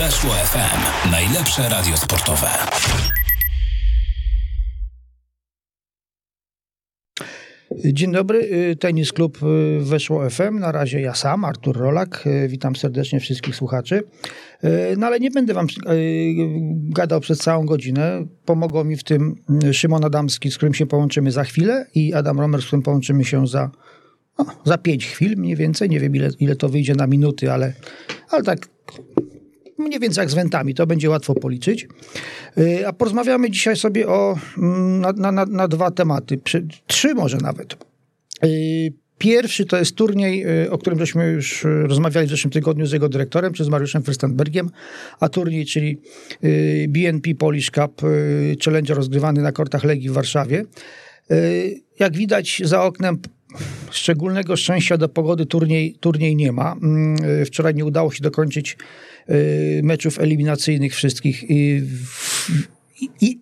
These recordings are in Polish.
Weszło FM. Najlepsze radio sportowe. Dzień dobry, y, Tenis Klub y, Weszło FM. Na razie ja sam, Artur Rolak. Y, witam serdecznie wszystkich słuchaczy. No ale nie będę wam gadał przez całą godzinę. Pomogą mi w tym Szymon Adamski, z którym się połączymy za chwilę i Adam Romer, z którym połączymy się za, no, za pięć chwil mniej więcej. Nie wiem ile, ile to wyjdzie na minuty, ale, ale tak mniej więcej jak z wentami, to będzie łatwo policzyć. Y, a porozmawiamy dzisiaj sobie o, mm, na, na, na dwa tematy, trzy może nawet. Y, pierwszy to jest turniej, y, o którym żeśmy już rozmawiali w zeszłym tygodniu z jego dyrektorem, czy z Mariuszem Fürstenbergiem, a turniej, czyli BNP Polish Cup Challenger rozgrywany na kortach Legii w Warszawie. Jak widać za oknem szczególnego szczęścia do pogody turniej, turniej nie ma. Mm, wczoraj nie udało się dokończyć Y, meczów eliminacyjnych wszystkich i, i,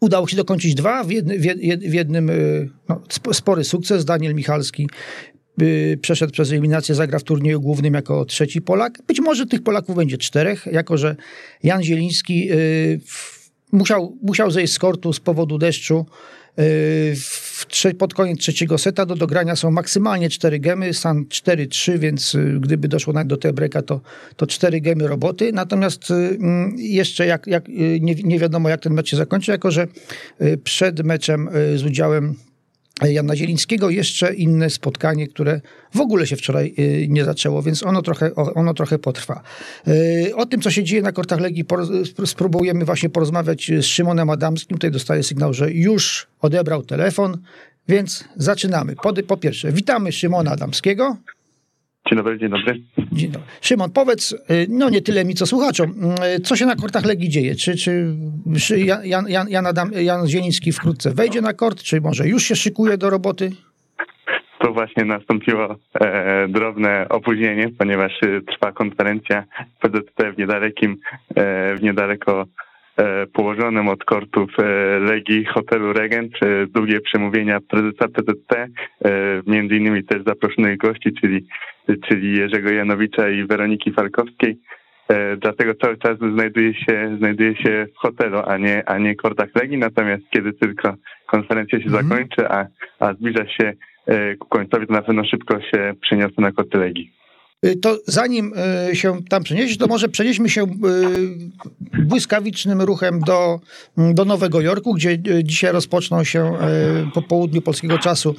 udało się dokończyć dwa, w, jedny, w jednym y, no, spory sukces. Daniel Michalski przeszedł przez eliminację, zagra w turnieju głównym jako trzeci Polak. Być może tych Polaków będzie czterech, jako że Jan Zieliński musiał, musiał zejść z kortu z powodu deszczu w, pod koniec trzeciego seta do dogrania są maksymalnie cztery gemy, stan 4-3, więc y, gdyby doszło do breaka, to, to cztery gemy roboty. Natomiast y, mm, jeszcze jak, jak y, nie, nie wiadomo, jak ten mecz się zakończy, jako że przed meczem z udziałem Jana Zielińskiego, jeszcze inne spotkanie, które w ogóle się wczoraj y, nie zaczęło, więc ono trochę, ono trochę potrwa. Y, o tym, co się dzieje na kortach Legii, spróbujemy właśnie porozmawiać z Szymonem Adamskim. Tutaj dostaję sygnał, że już odebrał telefon, więc zaczynamy. Po, po pierwsze, witamy Szymona Adamskiego. Dzień dobry, dzień dobry. Dzień dobry. Szymon, powiedz, y, no nie tyle mi, co słuchaczom, y, co się na kortach Legii dzieje? Czy, czy, czy Jan, Jan, Jan, Adam, Jan Zieliński wkrótce wejdzie na kort, czy może już się szykuje do roboty? To właśnie nastąpiło e, drobne opóźnienie, ponieważ e, trwa konferencja PZT w niedalekim, e, w niedaleko położonym od kortów e, Legii hotelu Regent, e, długie przemówienia prezesa PZT, między innymi też zaproszonych gości, czyli czyli Jerzego Janowicza i Weroniki Falkowskiej. E, dlatego cały czas znajduje się, znajduje się w hotelu, a nie, a nie kortach Legii. Natomiast kiedy tylko konferencja się mhm. zakończy, a, a zbliża się e, ku końcowi, to na pewno szybko się przeniosę na korty Legii. Y, to zanim y, się tam przenieść, to może przenieśmy się y, błyskawicznym ruchem do, do Nowego Jorku, gdzie dzisiaj rozpoczną się po południu polskiego czasu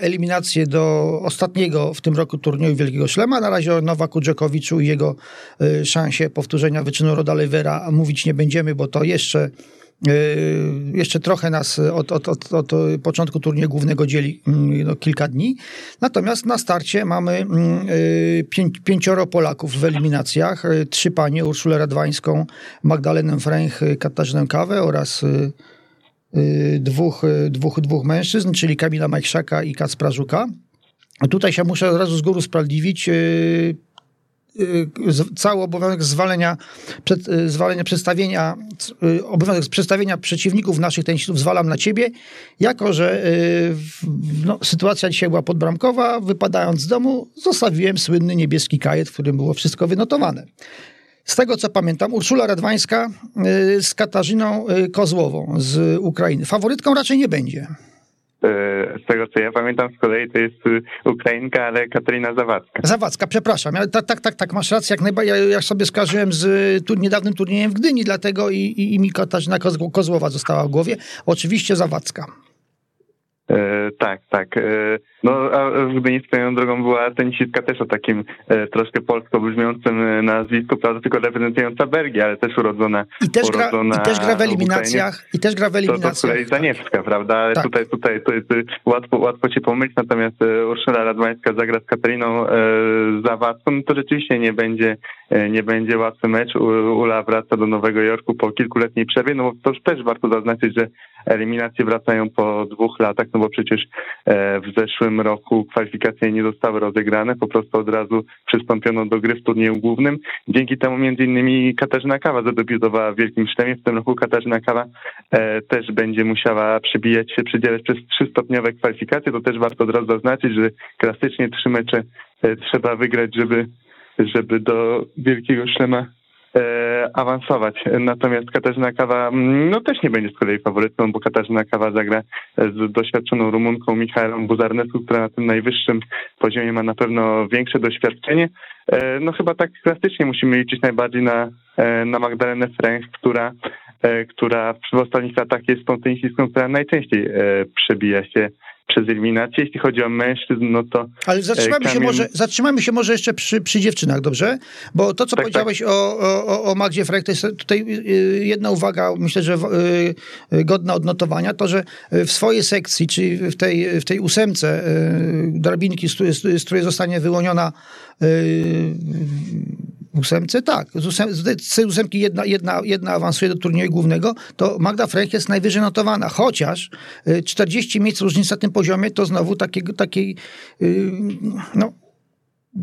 eliminacje do ostatniego w tym roku turnieju Wielkiego Szlema. Na razie o Nowaku Dżokowiczu i jego szansie powtórzenia wyczynu Roda Levera mówić nie będziemy, bo to jeszcze jeszcze trochę nas od, od, od, od początku turnieju głównego dzieli mm, no, kilka dni. Natomiast na starcie mamy mm, yy, pię, pięcioro Polaków w eliminacjach. Yy, trzy panie, Urszulę Radwańską, Magdalenę Fręch, Katarzynę Kawę oraz dwóch, dwóch, dwóch mężczyzn, czyli Kamila Majszaka i Kacpra Żuka. Tutaj się muszę od razu z góry sprawiedliwić. Y, cały obowiązek zwalenia, przed, y, zwalenia przedstawienia, y, obowiązek przedstawienia przeciwników naszych tenisistów zwalam na ciebie, jako że no, sytuacja dzisiaj była podbramkowa, wypadając z domu, zostawiłem słynny niebieski kajet, w którym było wszystko wynotowane. Z tego co pamiętam, Urszula Radwańska z Katarzyną Kozłową z Ukrainy. Faworytką raczej nie będzie. E, z tego co ja pamiętam z kolei to jest y, Ukrainka, ale Katarina Zawadzka. Zawadzka, przepraszam. Tak, tak, tak, tak, masz rację. Jak najbardziej, ja, ja sobie skojarzyłem z tu, niedawnym turniejem w Gdyni, dlatego i, i, i mi Katarzyna Kozłowa została w głowie. Oczywiście Zawadzka. E, tak, tak. E, no, a w Gdyni swoją drogą była tenisistka też o takim e, troszkę polsko brzmiącym e, nazwisku, prawda, tylko reprezentująca Belgię, ale też urodzona I też gra, i też gra w eliminacjach. I też gra w eliminacjach. To, to kolei Zaniewska, prawda, ale tak. tutaj, tutaj to jest łatwo, łatwo się pomylić, natomiast e, Urszula Radwańska zagra z Katariną e, Zawadzką, no to rzeczywiście nie będzie, nie będzie łatwy mecz. Ula wraca do Nowego Jorku po kilkuletniej przerwie, no to też warto zaznaczyć, że eliminacje wracają po dwóch latach, no bo przecież e, w zeszłym roku kwalifikacje nie zostały rozegrane, po prostu od razu przystąpiono do gry w turnieju głównym. Dzięki temu między innymi Katarzyna Kawa zadebiutowała w Wielkim Szlemie. W tym roku Katarzyna Kawa e, też będzie musiała przebijać się, przydzielać przez trzystopniowe kwalifikacje. To też warto od razu zaznaczyć, że klasycznie trzy mecze e, trzeba wygrać, żeby, żeby do Wielkiego Szlema awansować. Natomiast Katarzyna Kawa mm, no też nie będzie z kolei faworytką, bo Katarzyna Kawa zagra z doświadczoną Rumunką Michaelą Buzarnescu, która na tym najwyższym poziomie ma na pewno większe doświadczenie. No chyba tak klasycznie musimy liczyć najbardziej na, na Magdalenę Frank, która która w ostatnich latach jest tą tenisistką, która najczęściej przebija się przez eliminację. Jeśli chodzi o mężczyzn, no to... Ale zatrzymamy, Kamil... się, może, zatrzymamy się może jeszcze przy, przy dziewczynach, dobrze? Bo to, co tak, powiedziałeś tak. O, o, o Magdzie Frek, to jest tutaj y, jedna uwaga, myślę, że y, y, godna odnotowania, to, że w swojej sekcji, czyli w tej, w tej ósemce drabinki, z której zostanie wyłoniona ósemce, tak. Z, ósem, z ósemki jedna, jedna, jedna awansuje do turnieju głównego, to Magda Frank jest najwyżej notowana, chociaż 40 miejsc różnica na tym poziomie, to znowu takiego, takiej no,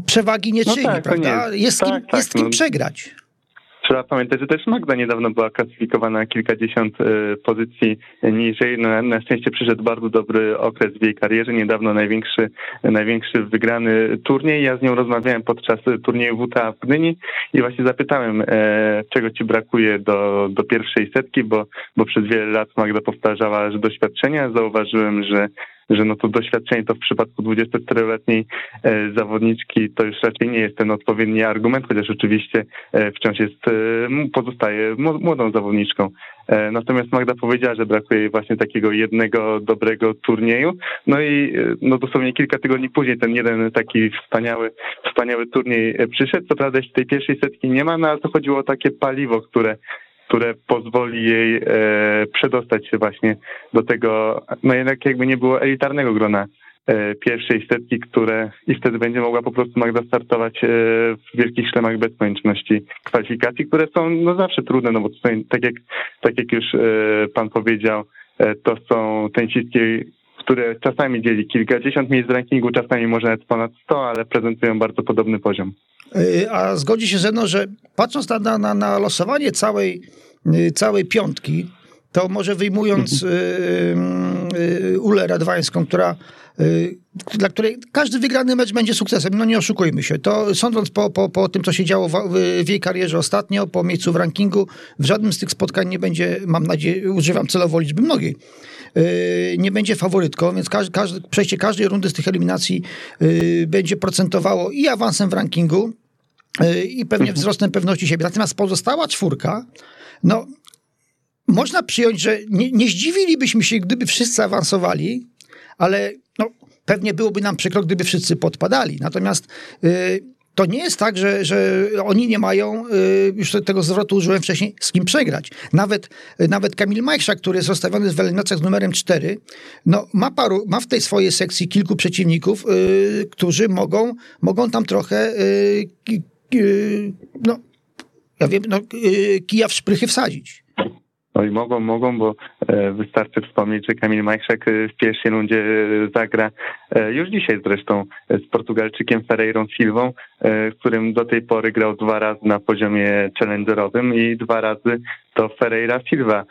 przewagi nie no czyni, tak, prawda? Jest, jest, tak, kim, tak, jest kim no. przegrać. Trzeba pamiętać, że też Magda niedawno była klasyfikowana na kilkadziesiąt y, pozycji niżej. No, na szczęście przyszedł bardzo dobry okres w jej karierze. Niedawno największy, największy wygrany turniej. Ja z nią rozmawiałem podczas turnieju WTA w Gdyni i właśnie zapytałem, e, czego ci brakuje do, do pierwszej setki, bo, bo przez wiele lat Magda powtarzała, że doświadczenia. Zauważyłem, że że no to doświadczenie to w przypadku 24-letniej e, zawodniczki to już raczej nie jest ten odpowiedni argument, chociaż oczywiście e, wciąż jest, e, pozostaje młodą zawodniczką. Natomiast Magda powiedziała, że brakuje właśnie takiego jednego dobrego turnieju. No i no dosłownie kilka tygodni później ten jeden taki wspaniały, wspaniały turniej przyszedł. Co prawda jeśli tej pierwszej setki nie ma, no ale to chodziło o takie paliwo, które które pozwoli jej e, przedostać się właśnie do tego, no jednak jakby nie było elitarnego grona e, pierwszej setki, które i wtedy będzie mogła po prostu Magda startować e, w wielkich szlemach bez konieczności kwalifikacji, które są no zawsze trudne, no bo tutaj, tak jak, tak jak już e, pan powiedział, e, to są tenisistki, które czasami dzieli kilkadziesiąt miejsc w rankingu, czasami może nawet ponad 100, ale prezentują bardzo podobny poziom. E, a zgodzi się ze mną, że patrząc na, na, na losowanie całej, e, całej piątki, to może wyjmując yy, Ulę Radwańską, która, dla której każdy wygrany mecz będzie sukcesem, no nie oszukujmy się. To sądząc po, po, po tym, co się działo w, w jej karierze ostatnio, po miejscu w rankingu, w żadnym z tych spotkań nie będzie, mam nadzieję, używam celowo liczby mnogiej, nie będzie faworytką, więc każdy, przejście każdej rundy z tych eliminacji będzie procentowało i awansem w rankingu, i pewnie mhm. wzrostem pewności siebie. Natomiast pozostała czwórka, no można przyjąć, że nie, nie zdziwilibyśmy się, gdyby wszyscy awansowali, ale no, pewnie byłoby nam przykro, gdyby wszyscy podpadali. Natomiast y, to nie jest tak, że, że oni nie mają, y, już tego zwrotu użyłem wcześniej, z kim przegrać. Nawet, nawet Kamil Majsza, który jest rozstawiony w eliminacjach z numerem 4, no, ma, paru, ma w tej swojej sekcji kilku przeciwników, y, którzy mogą, mogą tam trochę no, ja wiem, no, yy, kija w szprychy wsadzić. No i mogą, mogą, bo e, wystarczy wspomnieć, że Kamil Majszek e, w pierwszej rundzie e, zagra już dzisiaj zresztą z Portugalczykiem Ferreirą Silvą, którym do tej pory grał dwa razy na poziomie challengerowym i dwa razy to Ferreira Silva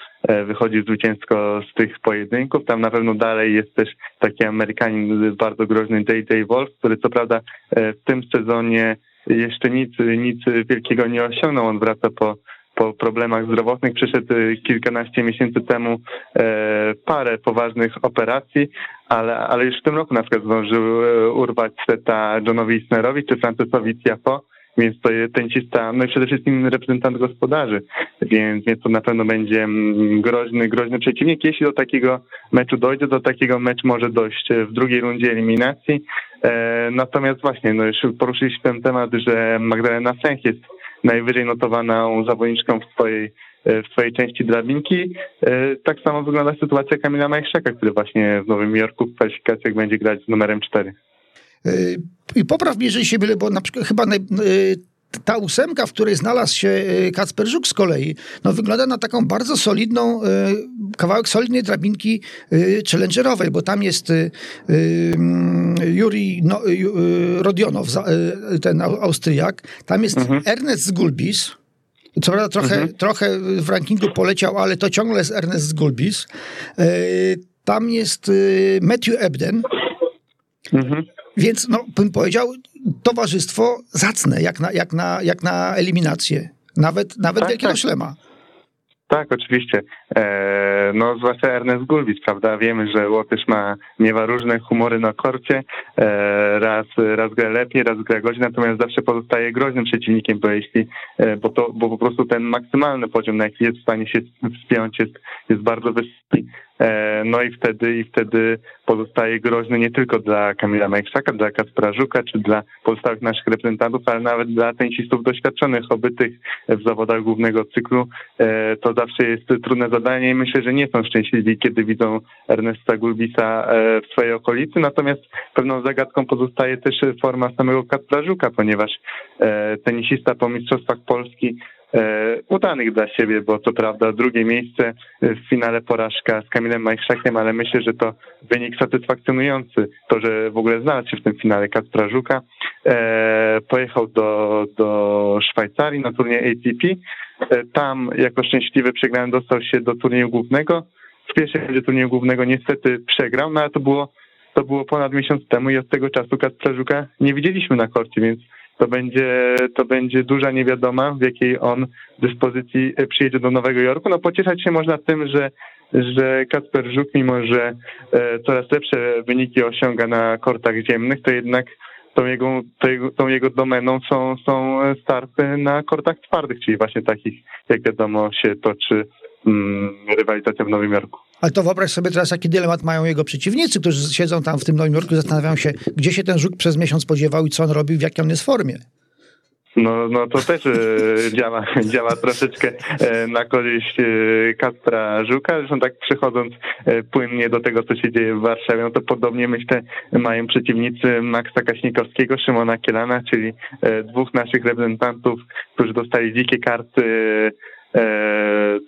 wychodzi zwycięsko z tych pojedynków. Tam na pewno dalej jest też taki Amerykanin bardzo groźny JJ Wolf, który co prawda w tym sezonie jeszcze nic, nic wielkiego nie osiągnął. On wraca po, po problemach zdrowotnych. Przyszedł kilkanaście miesięcy temu e, parę poważnych operacji, ale, ale już w tym roku na przykład zdążył e, urwać seta Johnowi Isnerowi czy Francesowi Tiafo więc to jest tenisista, no i przede wszystkim reprezentant gospodarzy, więc, więc to na pewno będzie mm, groźny, groźny przeciwnik. Jeśli do takiego meczu dojdzie, do takiego mecz może dojść w drugiej rundzie eliminacji. E, natomiast właśnie, no już poruszyliśmy ten temat, że Magdalena Sęch jest najwyżej notowaną zawodniczką w swojej e, w swojej części drabinki. E, tak samo wygląda sytuacja Kamila Majszczaka, który właśnie w Nowym Jorku w kwalifikacjach będzie grać z numerem 4. Y, I popraw mnie, jeżeli się mylę, bo na przykład chyba naj, y, ta ósemka, w której znalazł się y, Kacper Żuk z kolei, no wygląda na taką bardzo solidną, kawałek solidnej drabinki challengerowej, bo tam jest Juri no, Rodionow, ten Austriak, tam jest mhm. Ernest Gulbis, co prawda trochę, mhm. trochę w rankingu poleciał, ale to ciągle jest Ernest Gulbis. Tam jest Matthew Ebden, mhm. Więc no, bym powiedział, towarzystwo zacne, jak na, jak na, jak na eliminację. Nawet, nawet tak, wielkiego tak. szlema. Tak, oczywiście. E, no zwłaszcza Ernest Gulbis, prawda? Wiemy, że Łotysz ma, miewa różne humory na korcie. E, raz, raz gra lepiej, raz gra gorzej, natomiast zawsze pozostaje groźnym przeciwnikiem, bo jeśli, e, bo to, bo po prostu ten maksymalny poziom, na jaki jest w stanie się wspiąć jest, jest bardzo wysoki. E, no i wtedy, i wtedy pozostaje groźny nie tylko dla Kamila Majkszaka, dla Kaspra Żuka, czy dla pozostałych naszych reprezentantów, ale nawet dla tenisistów doświadczonych, obytych w zawodach głównego cyklu. E, to zawsze jest trudne zadanie i myślę, że nie są szczęśliwi, kiedy widzą Ernesta Gulbisa e, w swojej okolicy. Natomiast pewną zagadką pozostaje też forma samego Kaspra Żuka, ponieważ tenisista po Mistrzostwach Polski udanych dla siebie, bo co prawda drugie miejsce w finale porażka z Kamilem Majchrzakiem, ale myślę, że to wynik satysfakcjonujący. To, że w ogóle znalazł się w tym finale Kacpra Żuka. E, pojechał do, do Szwajcarii na turniej ATP. E, tam jako szczęśliwy przegrany dostał się do turnieju głównego. W pierwszej rundzie turnieju głównego niestety przegrał, no ale to było, to było ponad miesiąc temu i od tego czasu Kacpra Żuka nie widzieliśmy na korcie, więc to będzie, to będzie duża niewiadoma, w jakiej on dyspozycji e, przyjedzie do Nowego Jorku. No pocieszać się można tym, że że Kacper Żuk, mimo że e, coraz lepsze wyniki osiąga na kortach ziemnych, to jednak tą jego, tą jego domeną są, są starty na kortach twardych, czyli właśnie takich, jak wiadomo, się toczy mm, rywalizacja w Nowym Jorku. Ale to wyobraź sobie teraz, jaki dylemat mają jego przeciwnicy, którzy siedzą tam w tym Nowym Jorku i zastanawiają się, gdzie się ten żuk przez miesiąc podziewał i co on robił, w jakiej on jest formie. No, no to też e, działa, działa troszeczkę e, na korzyść e, Kacpra Żuka. Zresztą tak przechodząc płynnie do tego, co się dzieje w Warszawie, no to podobnie myślę mają przeciwnicy Maxa Kaśnikowskiego, Szymona Kielana, czyli dwóch naszych reprezentantów, którzy dostali dzikie karty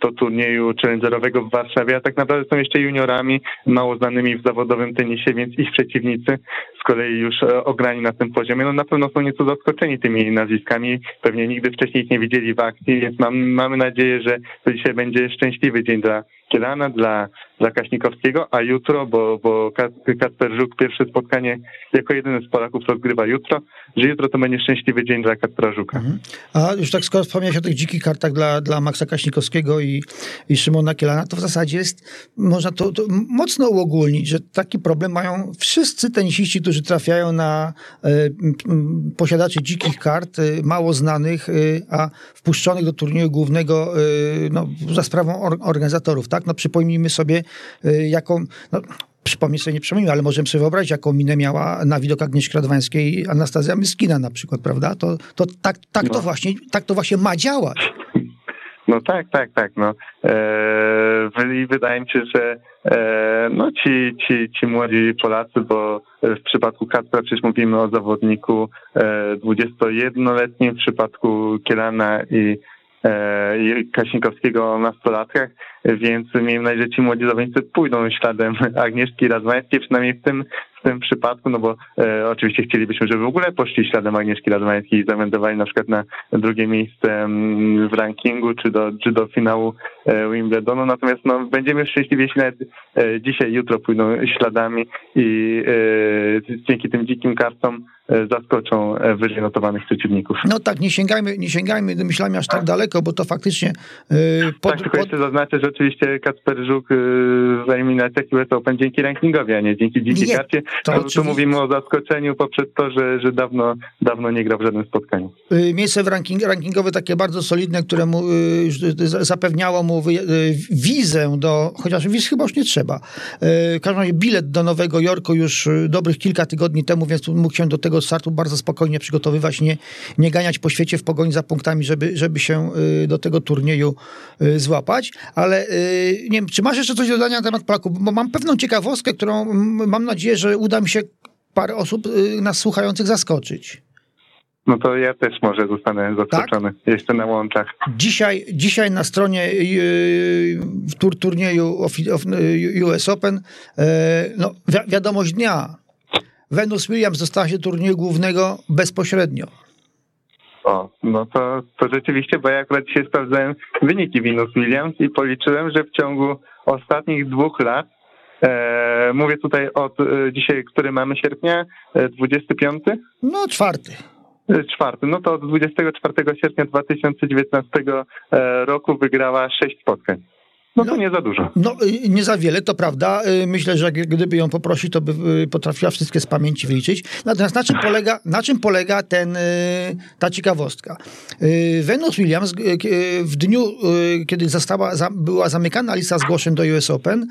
do e, turnieju challengerowego w Warszawie, a tak naprawdę są jeszcze juniorami, mało znanymi w zawodowym tenisie, więc ich przeciwnicy z kolei już e, ograni na tym poziomie, no na pewno są nieco zaskoczeni tymi nazwiskami, pewnie nigdy wcześniej ich nie widzieli w akcji, więc mam, mamy nadzieję, że to dzisiaj będzie szczęśliwy dzień dla Kielana, dla, dla Kaśnikowskiego, a jutro, bo, bo Kasper Żuk pierwsze spotkanie jako jedyny z Polaków rozgrywa jutro, że jutro to będzie szczęśliwy dzień dla Kaspera Żuka. Mhm. A już tak skoro wspomniałeś o tych dzikich kartach dla, dla Maksa Kaśnikowskiego i, i Szymona Kielana, to w zasadzie jest, można to, to mocno uogólnić, że taki problem mają wszyscy tenisiści, którzy trafiają na y, posiadaczy dzikich kart, y, mało znanych, y, a wpuszczonych do turnieju głównego no, za sprawą or, organizatorów, tak? No przypomnijmy sobie, jaką, no, przypomnieć sobie nie przypomnijmy, ale możemy sobie wyobrazić, jaką minę miała na widok Agnieszki Radwańskiej Anastazja Myskina na przykład, prawda? To, to tak, tak, no. to właśnie, tak to właśnie ma działać. No tak, tak, tak. No. Eee, wydaje mi się, że e, no ci, ci, ci młodzi Polacy, bo w przypadku Kacpra przecież mówimy o zawodniku e, 21-letnim, w przypadku Kielana i E, i Kaśnikowskiego o nastolatkach, więc miejmy nadzieję, że ci młodzi zawodnicy pójdą śladem Agnieszki Radwańskiej, przynajmniej w tym, w tym przypadku, no bo e, oczywiście chcielibyśmy, żeby w ogóle poszli śladem Agnieszki Radwańskiej i zawędrowali na przykład na drugie miejsce mm, w rankingu, czy do, czy do finału e, Wimbledonu, natomiast no, będziemy szczęśliwi, jeśli nawet e, dzisiaj, jutro pójdą śladami i e, dzięki tym dzikim kartom E, zaskoczą e, wyżej notowanych przeciwników. No tak, nie sięgajmy, nie sięgajmy myślami aż tak daleko, bo to faktycznie... Yy, pod, tak, tylko pod... jeszcze zaznaczę, że oczywiście Kacper Żuk yy, w eliminacjach US Open dzięki rankingowi, a nie dzięki dzikiej karcie. To, tu mówimy o zaskoczeniu poprzez to, że, że dawno, dawno nie grał w żadnym spotkaniu. Yy, miejsce w ranking, rankingowe takie bardzo solidne, które mu yy, zapewniało mu wy, wizę do, chociaż wiz chyba już nie trzeba. w każdym razie bilet do Nowego Jorku już dobrych kilka tygodni temu, więc mógł się do tego startu bardzo spokojnie przygotowywać, nie, nie ganiać po świecie w pogoni za punktami, żeby, żeby się y, do tego turnieju y, złapać. Ale y, nie wiem, czy masz jeszcze coś do dodania na temat Polaków? Bo mam pewną ciekawostkę, którą mam nadzieję, że uda mi się parę osób nas słuchających zaskoczyć. No to ja też może zostanę zaskoczony. Tak? Jeszcze na łączach. Dzisiaj, dzisiaj na stronie w tur, turnieju US Open no, wi wiadomość dnia. Venus Williams dostała się turnieju głównego bezpośrednio. O, no to, to rzeczywiście, bo ja akurat dzisiaj sprawdzałem wyniki Venus Williams i policzyłem, że w ciągu ostatnich dwóch lat, mówię tutaj od e, dzisiaj, który mamy sierpnia, e, 25? No czwarty. Czwarty. No to od 24 sierpnia 2019 roku wygrała sześć spotkań. No to no, nie za dużo. No y, nie za wiele, to prawda. Y, myślę, że gdyby ją poprosić, to by y, potrafiła wszystkie z pamięci wyliczyć. Natomiast na czym polega, na czym polega ten, ta ciekawostka? Venus Williams w dniu, kiedy została, była zamykana lista zgłoszeń do US Open,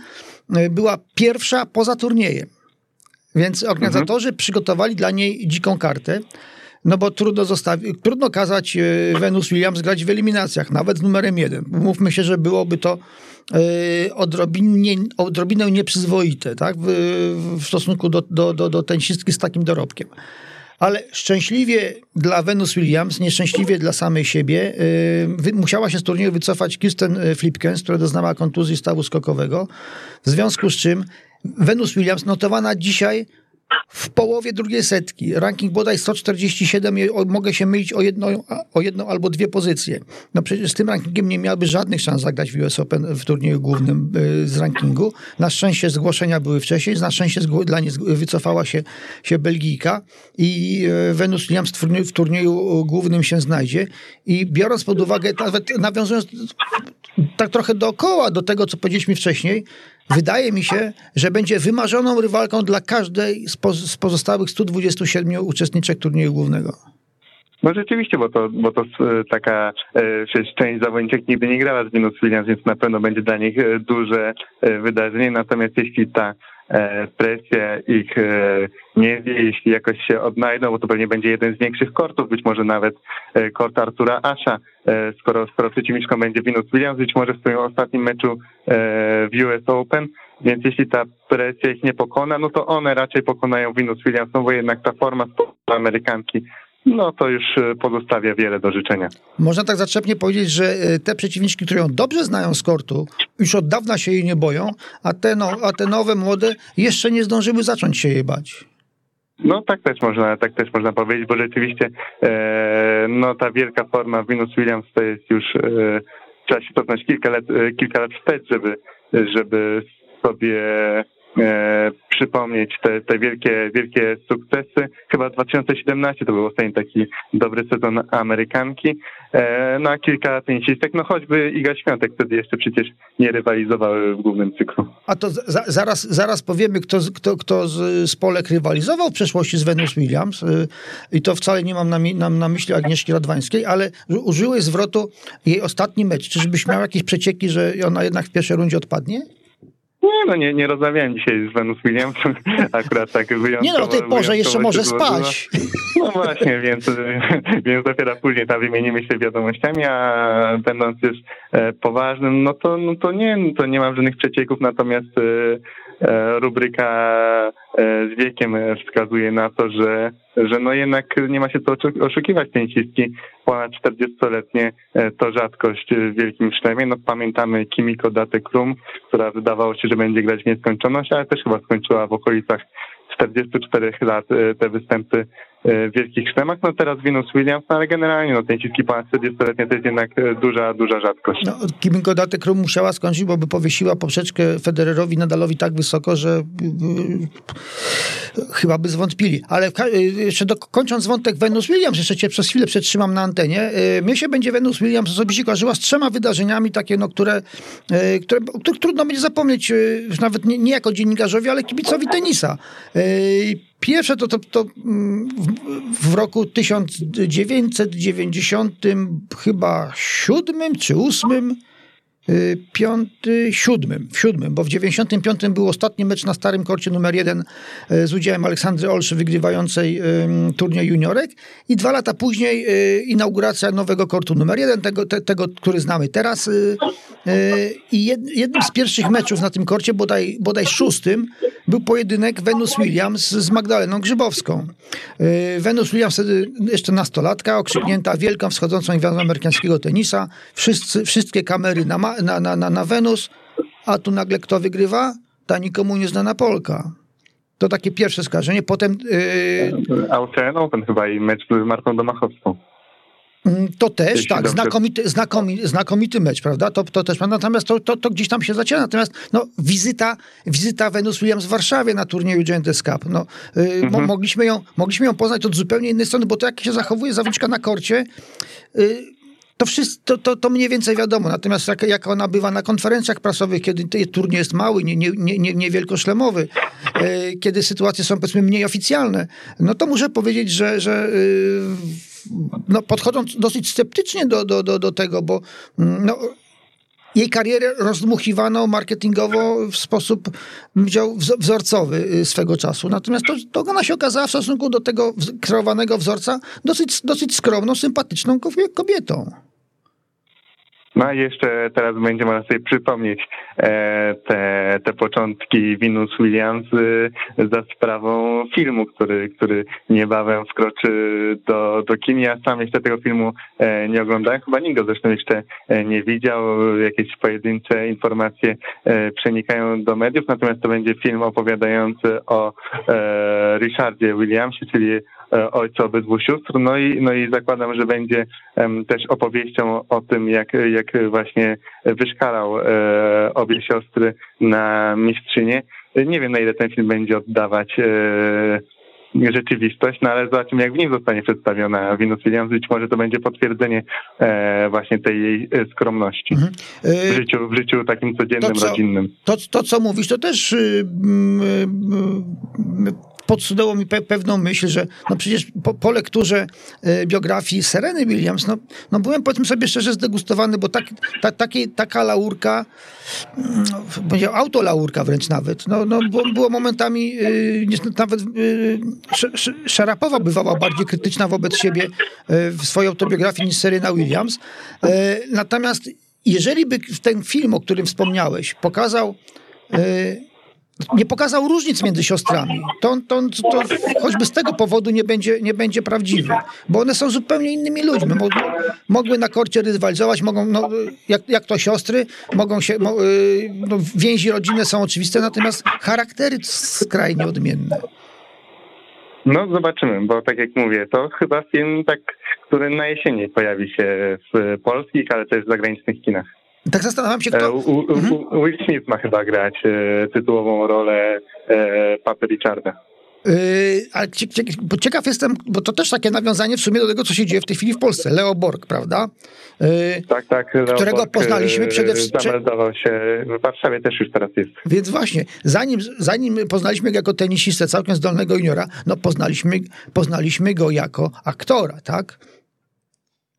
była pierwsza poza turniejem. Więc organizatorzy mhm. przygotowali dla niej dziką kartę. No bo trudno, zostawi- trudno kazać Venus Williams grać w eliminacjach, nawet z numerem jeden. Mówmy się, że byłoby to Y, odrobinie, odrobinę nieprzyzwoite tak? w, w stosunku do, do, do, do tenisistki z takim dorobkiem. Ale szczęśliwie dla Venus Williams, nieszczęśliwie dla samej siebie, yy, musiała się z turnieju wycofać Kirsten Flipkens, która doznała kontuzji stawu skokowego, w związku z czym Venus Williams notowana dzisiaj w połowie drugiej setki. Ranking bodaj 147, mogę się mylić o jedną, o jedną albo dwie pozycje. No przecież z tym rankingiem nie miałaby żadnych szans zagrać w US Open w turnieju głównym y, z rankingu. Na szczęście zgłoszenia były wcześniej, na szczęście dla niej wycofała się, się Belgijka i y, Venus Williams w turnieju, w turnieju głównym się znajdzie. I biorąc pod uwagę, nawet nawiązując tak trochę dookoła do tego, co powiedzieliśmy wcześniej, wydaje mi się, że będzie wymarzoną rywalką dla każdej z, pozostałych 127 uczestniczek turnieju głównego. No rzeczywiście, bo to, bo to taka e, część zawodniczek nigdy nie grała z Venus Williams, więc na pewno będzie dla nich e, duże e, wydarzenie. Natomiast jeśli ta presja ich nie wie, jeśli jakoś się odnajdą, bo to pewnie będzie jeden z większych kortów, być może nawet kort Artura Asha, skoro, skoro przeciwniczką będzie Venus Williams, być może w swoim ostatnim meczu w US Open, więc jeśli ta presja ich nie pokona, no to one raczej pokonają Venus Williams, no bo jednak ta forma Amerykanki no to już e, pozostawia wiele do życzenia. Można tak zaczepnie powiedzieć, że e, te przeciwniczki, które ją dobrze znają z kortu, już od dawna się jej nie boją, a te, no, a te nowe, młode jeszcze nie zdążyły zacząć się jej bać. No tak też można, tak też można powiedzieć, bo rzeczywiście e, no ta wielka forma Venus Williams to jest już e, trzeba się cofnąć kilka lat, e, kilka lat wstecz, żeby, żeby sobie e, przypomnieć te, te wielkie, wielkie sukcesy. Chyba 2017 to był ostatni taki dobry sezon Amerykanki. E, no a kilka tenisistek, no choćby Iga Świątek wtedy jeszcze przecież nie rywalizowały w głównym cyklu. A to za, zaraz, zaraz powiemy, kto, kto, kto z, z Polek rywalizował w przeszłości z Venus Williams y, i to wcale nie mam na, na, na myśli Agnieszki Radwańskiej, ale użyłeś zwrotu jej ostatni mecz. Czyżbyś miał jakieś przecieki, że ona jednak w pierwszej rundzie odpadnie? Nie, no nie, nie rozmawiałem dzisiaj z Venus Williams, akurat tak wyjątkowo. Nie no, o tej porze jeszcze może spać. No właśnie, więc, więc dopiero później tam wymienimy się wiadomościami, a będąc już e, poważnym, no to, no to nie, to nie mam żadnych przecieków, natomiast e, rubryka z wiekiem wskazuje na to, że, że no jednak nie ma się co oszukiwać tenisistki. Ponad 40-letnie to rzadkość w wielkim szlemie. No pamiętamy Kimiko Date Krum, która wydawało się, że będzie grać w nieskończoność, ale też chyba skończyła w okolicach 44 lat te występy E, wielkich sztemach. No teraz Venus Williams, no ale generalnie no, tenisistki ponad 40-letnie to jest jednak e, duża, duża rzadkość. No, Kim Godatek musiała skończyć, bo by powiesiła poprzeczkę Federerowi Nadalowi tak wysoko, że y, chyba by zwątpili. Ale jeszcze do, kończąc wątek Venus Williams, jeszcze cię przez chwilę przetrzymam na antenie. Mnie się będzie Venus Williams osobiście kojarzyła z trzema wydarzeniami takie, no, które, które, które trudno będzie zapomnieć, nawet nie, nie jako dziennikarzowi, ale kibicowi tenisa. Pierwsze to, to, to mm, w, roku 1990 chyba siódmym czy ósmym piąty, siódmym, w siódmym, bo w 95 był ostatni mecz na starym korcie numer jeden y, z udziałem Aleksandry Olszy wygrywającej turniej juniorek i dwa lata później y, inauguracja nowego kortu numer jeden, tego, te, tego który znamy teraz i jednym z pierwszych meczów na tym korcie, bodaj, bodaj szóstym, był pojedynek Venus Williams z Magdaleną Grzybowską. Venus Williams wtedy jeszcze nastolatka, okrzyknięta wielką wschodzącą gwiazdą amerykańskiego tenisa. Wszyscy, wszystkie kamery na, na, na, na, na Wenus, a tu nagle kto wygrywa? Ta nikomu nieznana Polka. To takie pierwsze skarżenie. Potem... Yy... Austrian Open chyba i mecz z Martą Domachowską. Mm, to też, tak, znakomity, znakomity, znakomity mecz, prawda? To, to też, natomiast to, to, to gdzieś tam się zaczyna. Natomiast no, wizyta, wizyta Venus Williams w Warszawie na turnieju Giants Cup. No, y, mhm. mo, mogliśmy, ją, mogliśmy ją poznać od zupełnie innej strony, bo to jak się zachowuje zawodniczka na korcie, y, to, wszystko, to, to, mniej więcej wiadomo. Natomiast jak, jak ona bywa na konferencjach prasowych, kiedy turniej jest mały, nie, nie, nie, niewielkoszlemowy, nie kiedy sytuacje są powiedzmy mniej oficjalne, no to muszę powiedzieć, że, że no, podchodząc dosyć sceptycznie do, do, do, do tego, bo mm, no, jej karierę rozdmuchiwano marketingowo w sposób wzorcowy y, swego czasu. Natomiast to, to ona się okazała w stosunku do tego kreowanego wzorca dosyć, dosyć skromną, sympatyczną kobietą. No i jeszcze teraz będzie można sobie przypomnieć e, te, te początki Venus Williams e, za sprawą filmu, który, który niebawem wkroczy do, do kin. Ja sam jeszcze tego filmu e, nie oglądałem, chyba nikt go zresztą jeszcze nie widział. Jakieś pojedyncze informacje przenikają do mediów, natomiast to będzie film opowiadający o Richardzie Williamsie, czyli E, ojca obydwu sióstr. No i, no i zakładam, że będzie też opowieścią o tym, jak, jak właśnie wyszkalał e, obie siostry na mistrzynię. Nie wiem, na ile ten film będzie oddawać e, rzeczywistość, no ale zobaczymy, jak w nim zostanie przedstawiona Venus Williams. Być może to będzie potwierdzenie e, właśnie tej jej skromności mhm. w, życiu, w życiu takim codziennym, to, co, rodzinnym. To, to, co mówisz, to też y, podsunęło mi pe pewną myśl, że no przecież po, po lekturze e, biografii Sereny Williams, no, no byłem powiedzmy sobie szczerze zdegustowany, bo tak, ta, taki, taka laurka, no, autolaurka wręcz nawet, no, no było, było momentami y, nawet y, Szarapowa bywała bardziej krytyczna wobec siebie y, w swojej autobiografii niż Serena Williams. Natomiast jeżeli by ten film, o którym wspomniałeś, pokazał nie pokazał różnic między siostrami. To, to, to, choćby z tego powodu nie będzie, nie będzie prawdziwy, bo one są zupełnie innymi ludźmi. Mogły na korcie rywalizować, mogą, no, jak, jak to siostry, mogą się, y, no, więzi rodzinne są oczywiste, natomiast charaktery skrajnie odmienne. No zobaczymy, bo tak jak mówię, to chyba film tak, który na jesieni pojawi się w polskich, ale też w zagranicznych kinach. Tak zastanawiam się, kto... E, u, u, mhm. Will Smith ma chyba grać e, tytułową rolę e, Papy Richarda. Yy, ale ciekaw jestem, bo to też takie nawiązanie w sumie do tego, co się dzieje w tej chwili w Polsce. Leo Borg, prawda? Yy, tak, tak. Leo którego Borg poznaliśmy przede wszystkim. Zameldował się, w Warszawie też już teraz jest. Więc właśnie, zanim, zanim poznaliśmy go jako tenisistę całkiem zdolnego juniora, no poznaliśmy, poznaliśmy go jako aktora, tak?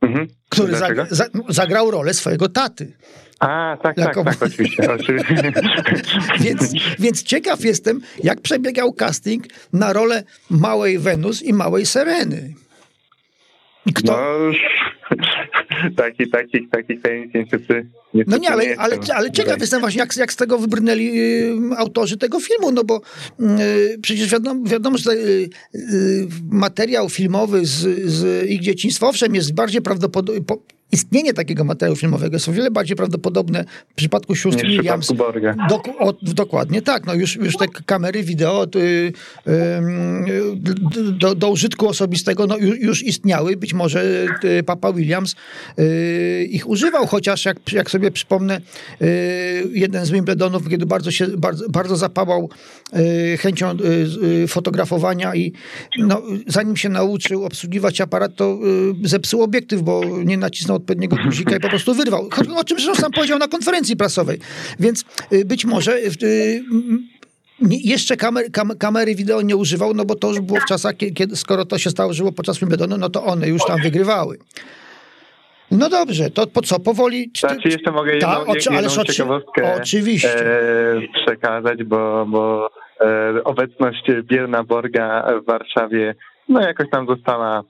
Mhm. Który za, za, zagrał rolę swojego taty. A, tak, tak tak, tak, oczywiście. więc, więc ciekaw jestem, jak przebiegał casting na rolę małej Wenus i małej Sereny. Kto? No, taki, taki, taki tajemnic niestety, niestety No nie, ale, nie ale, ale ciekaw jestem właśnie, jak, jak z tego wybrnęli y, autorzy tego filmu, no bo y, przecież wiadomo, wiadomo że y, y, materiał filmowy z, z ich dzieciństwa, owszem, jest bardziej prawdopodobny, istnienie takiego materiału filmowego jest o wiele bardziej prawdopodobne w przypadku sióstr Williams. Dok o, dokładnie tak. No już, już te kamery wideo y, y, do, do, użytku osobistego no, już, już istniały. Być może y, papa Williams y, ich używał, chociaż jak, jak sobie przypomnę, y, jeden z Wimbledonów, kiedy bardzo się bardzo, bardzo zapałał y, chęcią fotografowania i no, zanim się nauczył obsługiwać aparat, to zepsuł obiektyw, bo nie nacisnął odpowiedniego guzika i po prostu wyrwał. O czym zresztą sam powiedział na konferencji prasowej. Więc y, być może y, jeszcze kamer, kam, kamery wideo nie używał, no bo to już było w czasach, kiedy, skoro to się stało żyło podczas Wimbledonu, no to one już tam wygrywały. No dobrze, to po co? Powoli... Czy, znaczy jeszcze mogę jedną, ta, oczy, jedną ciekawostkę oczywiście. E, przekazać, bo, bo e, obecność Bierna Borga w Warszawie no jakoś tam została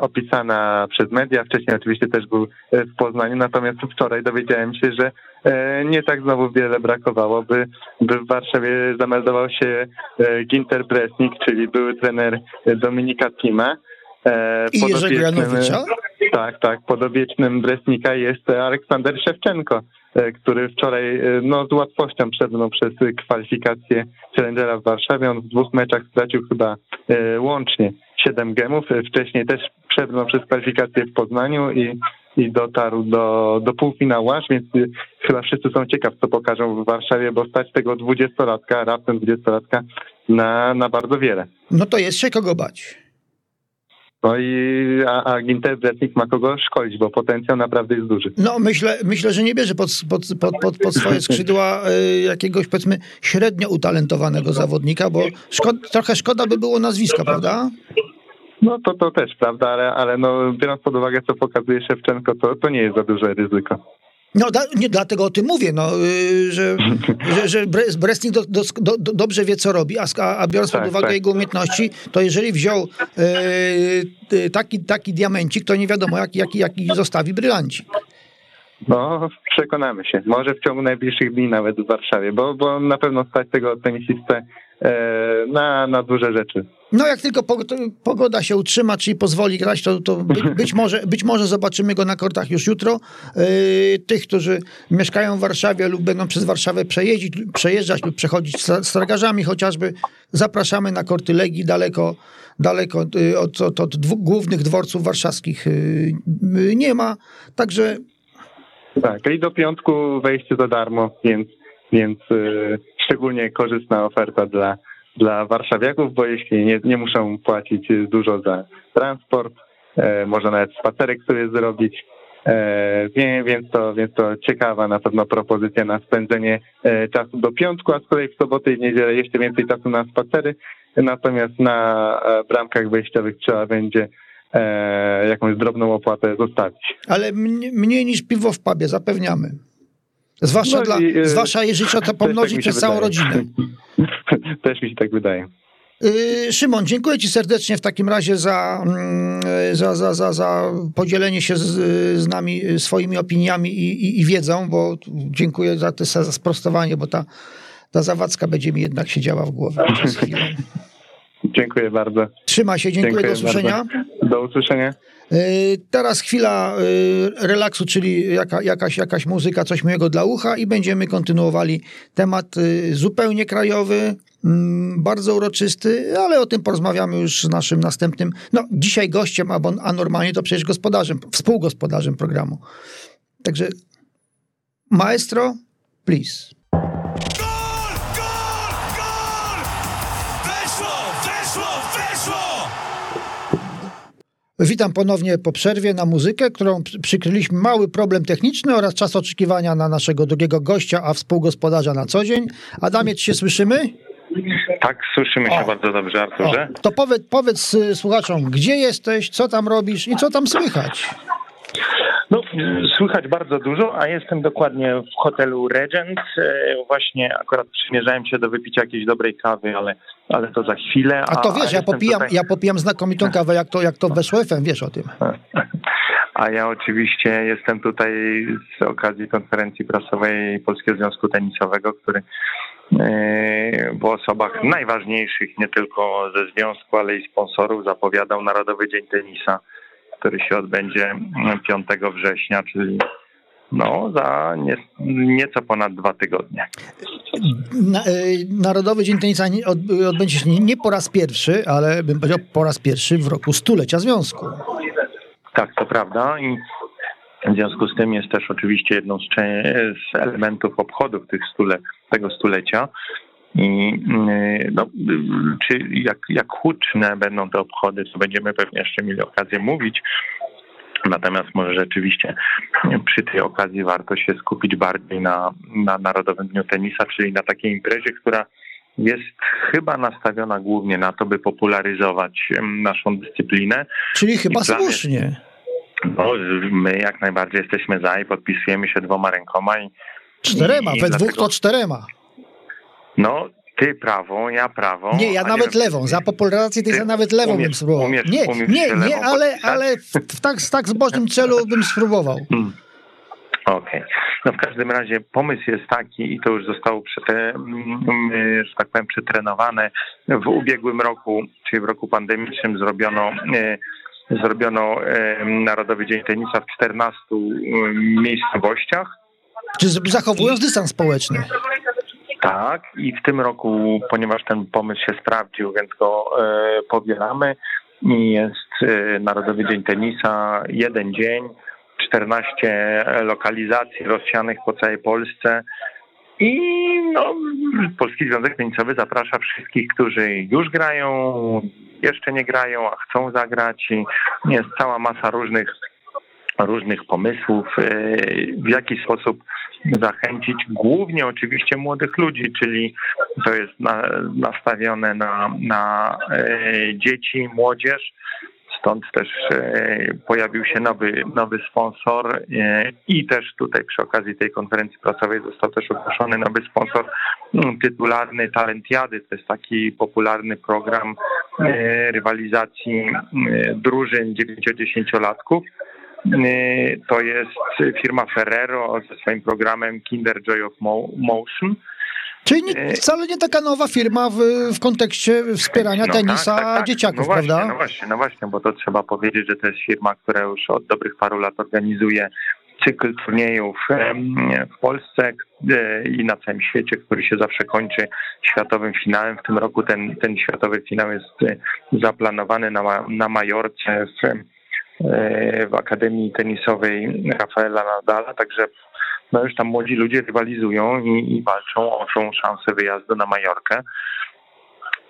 opisana przez media. Wcześniej oczywiście też był e, w Poznaniu, natomiast wczoraj dowiedziałem się, że e, nie tak znowu wiele brakowało, by, by w Warszawie zameldował się Ginter Bresnik, czyli były trener Dominika Tima. I Jerzego Janowicza? Tak, tak. Podobiecznym Bresnika jest Aleksander Szewczenko, który wczoraj no, z łatwością przebrnął przez kwalifikację Challengera w Warszawie. On w dwóch meczach stracił chyba łącznie 7 gemów. Wcześniej też przebrnął przez kwalifikację w Poznaniu i, i dotarł do, do półfinału aż, więc chyba wszyscy są ciekawi, co pokażą w Warszawie, bo stać tego dwudziestolatka, raptem dwudziestolatka na, na bardzo wiele. No to jest się kogo bać. No i a, a Ginter Bretnik ma kogo szkolić, bo potencjał naprawdę jest duży. No myślę, myślę że nie bierze pod, pod, pod, pod, pod swoje skrzydła y, jakiegoś powiedzmy średnio utalentowanego zawodnika, bo trochę szkoda by było nazwiska, prawda? No to, to też, prawda, ale, ale no, biorąc pod uwagę, co pokazuje Szewczenko, to, to nie jest za duże ryzyko. No da, nie dlatego o tym mówię, no, yy, że, że, że Brestnik do, do, do, dobrze wie, co robi, a, a biorąc tak, pod uwagę tak. jego umiejętności, to jeżeli wziął yy, taki, taki diamencik, to nie wiadomo, jaki, jaki, jaki zostawi brylancik. No, przekonamy się. Może w ciągu najbliższych dni nawet w Warszawie, bo, bo na pewno stać tego tenisistę e, na, na duże rzeczy. No jak tylko pogoda się utrzyma, czyli pozwoli grać, to, to być, być, może, być może zobaczymy go na kortach już jutro. Yy, tych, którzy mieszkają w Warszawie lub będą przez Warszawę przejeździć, przejeżdżać lub przechodzić z targarzami chociażby, zapraszamy na korty Legii daleko, daleko yy, od, od, od dwóch głównych dworców warszawskich nie ma. Także... Tak, i do piątku wejście za darmo, więc, więc yy, szczególnie korzystna oferta dla dla warszawiaków, bo jeśli nie, nie muszą płacić dużo za transport, e, można nawet spacerek sobie zrobić, e, więc, to, więc to ciekawa na pewno propozycja na spędzenie e, czasu do piątku, a z kolei w sobotę i niedzielę jeszcze więcej czasu na spacery, natomiast na e, bramkach wejściowych trzeba będzie e, jakąś drobną opłatę zostawić. Ale mniej niż piwo w pubie, zapewniamy. Zwłaszcza, no dla, i, e, zwłaszcza jeżeli trzeba to tak pomnożyć tak przez całą rodzinę. Też mi się tak wydaje. Y, Szymon, dziękuję Ci serdecznie w takim razie za, mm, za, za, za, za podzielenie się z, z nami swoimi opiniami i, i, i, wiedzą, bo dziękuję za to za sprostowanie, bo ta, ta zawadzka będzie mi jednak siedziała w głowie przez chwilę. Dziękuję bardzo. Trzyma się, dziękuję, dziękuję do usłyszenia. Bardzo. Do usłyszenia. Y, teraz chwila y, relaksu, czyli jaka, jakaś, jakaś muzyka, coś miłego dla ucha i będziemy kontynuowali temat y, zupełnie krajowy, mm, bardzo uroczysty, ale o tym porozmawiamy już z naszym następnym, no dzisiaj gościem, a normalnie to przecież gospodarzem, współgospodarzem programu. Także maestro, please. Witam ponownie po przerwie na muzykę, którą przykryliśmy mały problem techniczny oraz czas oczekiwania na naszego drugiego gościa, a współgospodarza na co dzień. Adamie, czy się słyszymy? Tak, słyszymy się o. bardzo dobrze, Arturze. O. To powiedz, powiedz y, słuchaczom, gdzie jesteś, co tam robisz i co tam słychać? No, słychać bardzo dużo, a jestem dokładnie w hotelu Regent. E, właśnie akurat przymierzałem się do wypicia jakiejś dobrej kawy, ale, ale to za chwilę. A, a to wiesz, a ja, popijam, tutaj... ja popijam znakomitą kawę, jak to, jak to weszło FM, wiesz o tym. A ja oczywiście jestem tutaj z okazji konferencji prasowej Polskiego Związku Tenisowego, który e, w osobach najważniejszych nie tylko ze związku, ale i sponsorów zapowiadał Narodowy Dzień Tenisa który się odbędzie 5 września, czyli no, za nie, nieco ponad dwa tygodnie. Na, e, Narodowy Dzień Tenisa odbędzie się nie po raz pierwszy, ale bym powiedział po raz pierwszy w roku stulecia związku. Tak, to prawda. I w związku z tym jest też oczywiście jedną z, z elementów obchodów tych stule, tego stulecia i y, no, czy jak, jak huczne będą te obchody, to będziemy pewnie jeszcze mieli okazję mówić. Natomiast może rzeczywiście przy tej okazji warto się skupić bardziej na, na Narodowym Dniu Tenisa, czyli na takiej imprezie, która jest chyba nastawiona głównie na to, by popularyzować naszą dyscyplinę. Czyli chyba słusznie. No, my jak najbardziej jesteśmy za i podpisujemy się dwoma rękoma. I, czterema, i, we dwóch to czterema. No, ty prawą, ja prawą. Nie, ja nawet nie lewą. Za popularyzację tej nawet lewą umiesz, bym spróbował. Umiesz, nie, umiesz nie, nie, ale, ale w, tak, w tak zbożnym celu bym spróbował. Hmm. Okej. Okay. No w każdym razie pomysł jest taki i to już zostało, przetre, mm, że tak powiem, przetrenowane. W ubiegłym roku, czyli w roku pandemicznym zrobiono e, zrobiono Narodowy Dzień Tenisa w 14 e, miejscowościach. Czy zachowując dystans społeczny? Tak, i w tym roku, ponieważ ten pomysł się sprawdził, więc go e, powielamy, jest Narodowy Dzień Tenisa, jeden dzień, 14 lokalizacji rozsianych po całej Polsce. I no, Polski Związek Tenisowy zaprasza wszystkich, którzy już grają, jeszcze nie grają, a chcą zagrać. I jest cała masa różnych różnych pomysłów, e, w jaki sposób zachęcić głównie oczywiście młodych ludzi, czyli to jest na, nastawione na, na e, dzieci, młodzież. Stąd też e, pojawił się nowy, nowy sponsor i też tutaj przy okazji tej konferencji prasowej został też ogłoszony nowy sponsor mm, tytularny Talentiady. To jest taki popularny program rywalizacji drużyn 9-10-latków Y, to jest firma Ferrero ze swoim programem Kinder Joy of Motion. Czyli nie, y, wcale nie taka nowa firma w, w kontekście wspierania no, tenisa tak, tak, tak. dzieciaków, no właśnie, prawda? No właśnie, no właśnie, bo to trzeba powiedzieć, że to jest firma, która już od dobrych paru lat organizuje cykl turniejów w Polsce e, i na całym świecie, który się zawsze kończy światowym finałem. W tym roku ten, ten światowy finał jest e, zaplanowany na, na Majorce w w Akademii Tenisowej Rafaela Nadala, także no już tam młodzi ludzie rywalizują i, i walczą o tą szansę wyjazdu na Majorkę.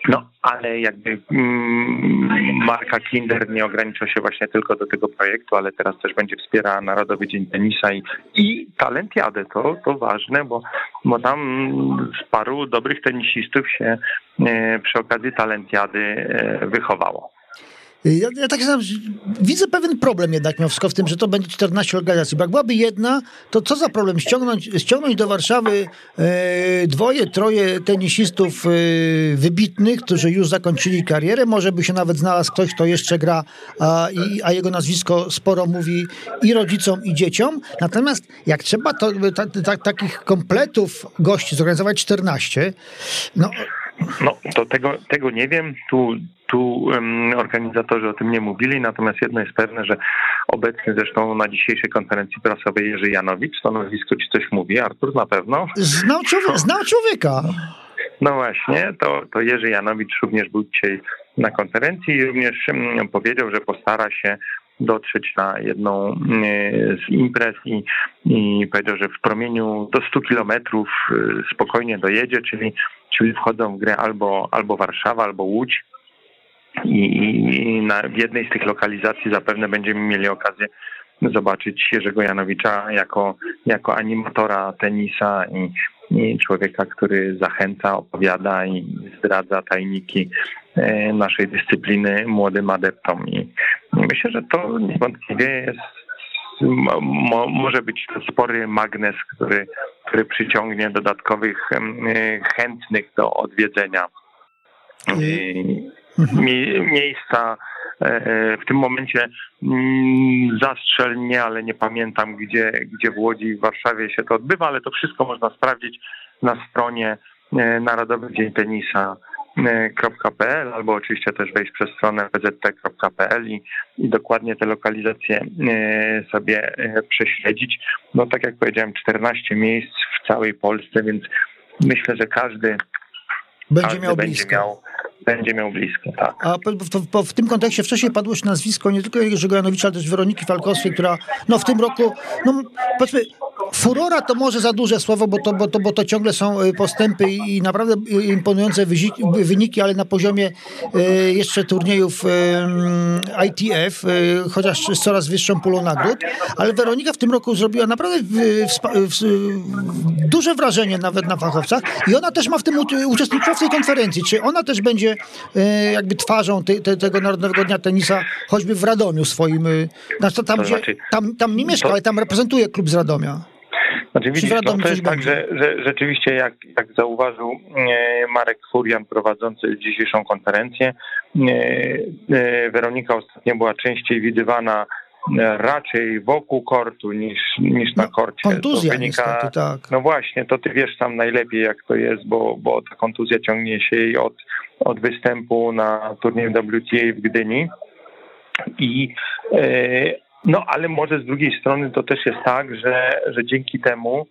No, ale jakby mm, marka Kinder nie ogranicza się właśnie tylko do tego projektu, ale teraz też będzie wspierała Narodowy Dzień Tenisa i, i Talentiadę. To, to ważne, bo, bo tam z paru dobrych tenisistów się e, przy okazji Talentiady e, wychowało. Ja, ja tak sam, widzę pewien problem jednak wszystko w tym, że to będzie 14 organizacji. Bo jak byłaby jedna, to co za problem? Ściągnąć, ściągnąć do Warszawy e, dwoje, troje tenisistów e, wybitnych, którzy już zakończyli karierę. Może by się nawet znalazł ktoś, kto jeszcze gra, a, i, a jego nazwisko sporo mówi i rodzicom, i dzieciom. Natomiast jak trzeba to, ta, ta, takich kompletów gości zorganizować 14, no no, to tego, tego nie wiem. Tu, tu organizatorzy o tym nie mówili, natomiast jedno jest pewne, że obecny zresztą na dzisiejszej konferencji prasowej Jerzy Janowicz, to nazwisko ci coś mówi, Artur na pewno. Znał, człowieka. Znał człowieka. No właśnie, to, to Jerzy Janowicz również był dzisiaj na konferencji i również powiedział, że postara się dotrzeć na jedną e, z imprez i, i powiedział, że w promieniu do 100 kilometrów e, spokojnie dojedzie, czyli, czyli wchodzą w grę albo, albo Warszawa, albo Łódź. I, i na, w jednej z tych lokalizacji zapewne będziemy mieli okazję zobaczyć Jerzego Janowicza jako, jako animatora tenisa i, i człowieka, który zachęca, opowiada i zdradza tajniki e, naszej dyscypliny młodym adeptom. I myślę, że to niewątpliwie jest Mo, może być to spory magnes, który, który przyciągnie dodatkowych chętnych do odwiedzenia miejsca. E, e, w tym momencie mm, zastrzel nie, ale nie pamiętam, gdzie, gdzie w Łodzi i w Warszawie się to odbywa, ale to wszystko można sprawdzić na stronie e, Narodowy Dzień Tenisa .pl albo oczywiście też wejść przez stronę pzt.pl i, i dokładnie te lokalizacje sobie prześledzić. No tak jak powiedziałem, 14 miejsc w całej Polsce, więc myślę, że każdy będzie każdy miał blisko. Będzie miał, będzie miał blisko, tak. A w, w, tym kontekście wcześniej padło już nazwisko nie tylko Jerzego Janowicza, ale też Weroniki Falkowskiej, która no, w tym roku, no powiedzmy, furora to może za duże słowo, bo to, bo to, bo to ciągle są y, postępy i naprawdę imponujące wyniki, ale na poziomie y, jeszcze turniejów y, ITF, chociaż z coraz wyższą pulą nagród, ale Weronika w tym roku zrobiła naprawdę duże wrażenie nawet na fachowcach i ona też ma w tym uczestniczyła w tej konferencji. Czy ona też będzie jakby twarzą te, te, tego Narodowego Dnia Tenisa, choćby w Radomiu swoim, znaczy tam, gdzie, znaczy, tam, tam nie mieszka, ale tam reprezentuje klub z Radomia. Znaczy widzisz, no, to jest tak, że, że rzeczywiście jak, jak zauważył e, Marek Furian prowadzący dzisiejszą konferencję, e, e, Weronika ostatnio była częściej widywana raczej wokół kortu niż, niż na no, korcie. Kontuzja to wynika, niestety, tak. No właśnie, to ty wiesz sam najlepiej jak to jest, bo, bo ta kontuzja ciągnie się jej od, od występu na turnieju WTA w Gdyni. I no ale może z drugiej strony to też jest tak, że, że dzięki temu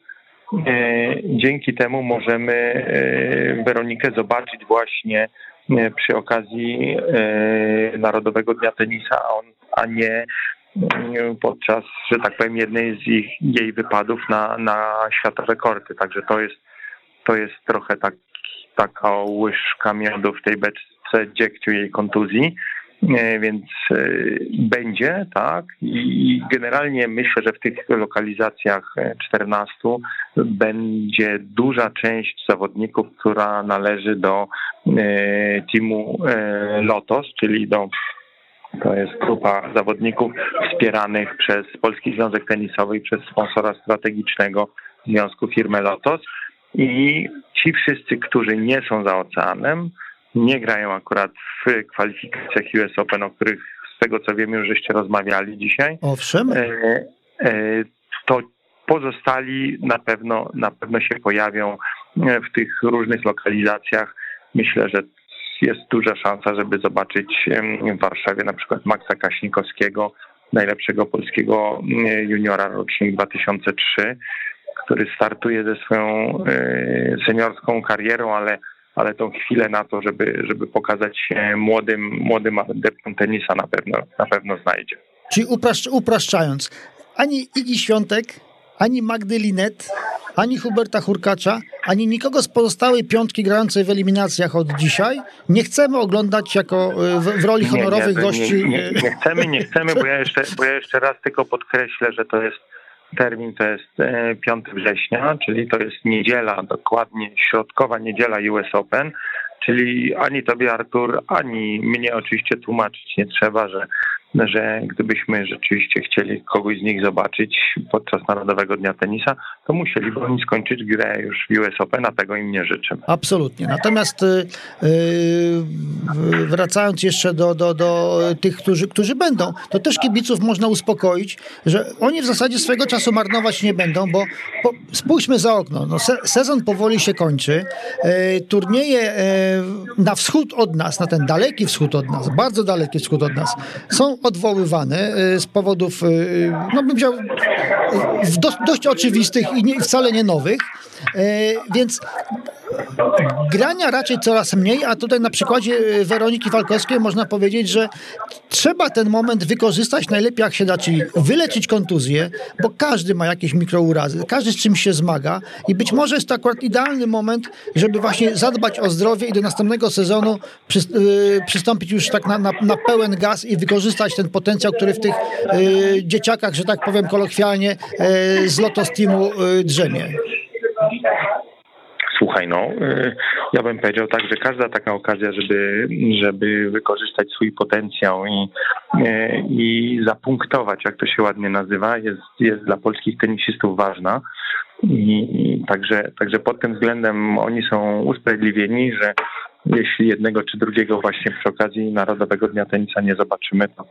e, dzięki temu możemy e, Weronikę zobaczyć właśnie przy okazji Narodowego Dnia Tenisa, a nie podczas, że tak powiem, jednej z ich, jej wypadów na, na światowe korty. Także to jest, to jest trochę tak, taka łyżka miodu w tej beczce dziegciu jej kontuzji. Więc e, będzie, tak. I generalnie myślę, że w tych lokalizacjach 14 e, będzie duża część zawodników, która należy do e, teamu Lotos, czyli do to jest grupa zawodników wspieranych przez Polski Związek Tenisowy i przez sponsora strategicznego związku firmy Lotos. I ci wszyscy, którzy nie są za oceanem, nie grają akurat w kwalifikacjach US Open, o których z tego co wiem już żeście rozmawiali dzisiaj. Owszem. E, e, to pozostali na pewno, na pewno się pojawią w tych różnych lokalizacjach. Myślę, że jest duża szansa, żeby zobaczyć w Warszawie na przykład Maxa Kaśnikowskiego, najlepszego polskiego juniora rocznik 2003, który startuje ze swoją e, seniorską karierą, ale ale tą chwilę na to, żeby, żeby pokazać się młodym, młodym adeptom tenisa na pewno, na pewno znajdzie. Czyli upraszcz, upraszczając, ani Igi Świątek, ani Magdy Linet, ani Huberta Hurkacza, ani nikogo z pozostałej piątki grającej w eliminacjach od dzisiaj nie chcemy oglądać jako e, w, w roli honorowych nie, nie, gości. Nie, nie, nie, chcemy, nie chcemy, bo ja, jeszcze, bo ja jeszcze raz tylko podkreślę, że to jest termin to jest 5 e, września, czyli to jest niedziela, dokładnie środkowa niedziela US Open, czyli ani tobie Artur, ani mnie oczywiście tłumaczyć nie trzeba, że że gdybyśmy rzeczywiście chcieli kogoś z nich zobaczyć podczas Narodowego Dnia Tenisa, to musieliby oni skończyć grę już w US Open, a tego im nie życzę. Absolutnie. Natomiast yy, wracając jeszcze do, do, do tych, którzy, którzy będą, to też kibiców można uspokoić, że oni w zasadzie swojego czasu marnować nie będą, bo, bo spójrzmy za okno. No, se, sezon powoli się kończy. Yy, turnieje yy, na wschód od nas, na ten daleki wschód od nas, bardzo daleki wschód od nas, są odwoływany y, z powodów, y, no bym wziął, dość, dość oczywistych i nie, wcale nie nowych. Y, więc grania raczej coraz mniej, a tutaj na przykładzie Weroniki Falkowskiej można powiedzieć, że trzeba ten moment wykorzystać najlepiej jak się da, czyli wyleczyć kontuzję, bo każdy ma jakieś mikrourazy, każdy z czymś się zmaga i być może jest to akurat idealny moment, żeby właśnie zadbać o zdrowie i do następnego sezonu przystąpić już tak na, na, na pełen gaz i wykorzystać ten potencjał, który w tych dzieciakach, że tak powiem kolokwialnie, z Lotos Teamu drzemie. Słuchaj, no, ja bym powiedział tak, że każda taka okazja, żeby, żeby wykorzystać swój potencjał i, i zapunktować, jak to się ładnie nazywa, jest, jest dla polskich tenisistów ważna. I także, także pod tym względem oni są usprawiedliwieni, że jeśli jednego czy drugiego właśnie przy okazji Narodowego Dnia Tenisa nie zobaczymy, to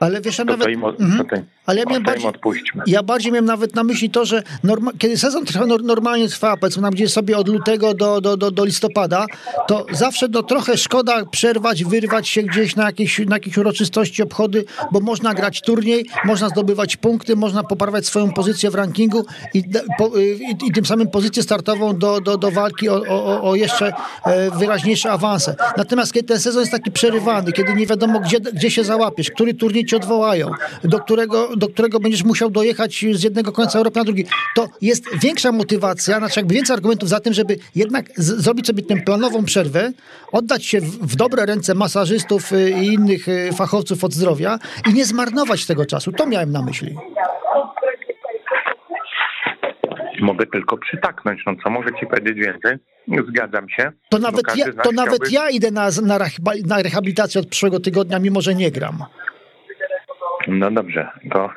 ale wiesz, ja to nawet. To mhm. ale ja miałem bardziej, ja bardziej miałem nawet na myśli to, że norma, kiedy sezon trwa, normalnie trwa, powiedzmy nam gdzieś sobie od lutego do, do, do, do listopada, to zawsze no, trochę szkoda przerwać, wyrwać się gdzieś na jakieś, na jakieś uroczystości, obchody, bo można grać turniej, można zdobywać punkty, można poprawiać swoją pozycję w rankingu i, po, i, i tym samym pozycję startową do, do, do walki o, o, o jeszcze e, wyraźniejsze awanse. Natomiast kiedy ten sezon jest taki przerywany, kiedy nie wiadomo, gdzie, gdzie się załapiesz, który turniej cię odwołają, do którego, do którego będziesz musiał dojechać z jednego końca Europy na drugi. To jest większa motywacja, znaczy jakby więcej argumentów za tym, żeby jednak z- zrobić sobie tę planową przerwę, oddać się w, w dobre ręce masażystów y, i innych y, fachowców od zdrowia i nie zmarnować tego czasu. To miałem na myśli mogę tylko przytaknąć. No co mogę ci powiedzieć więcej? Zgadzam się. To nawet, ja, to nawet ja idę na, na, na rehabilitację od przyszłego tygodnia, mimo że nie gram. No dobrze, to,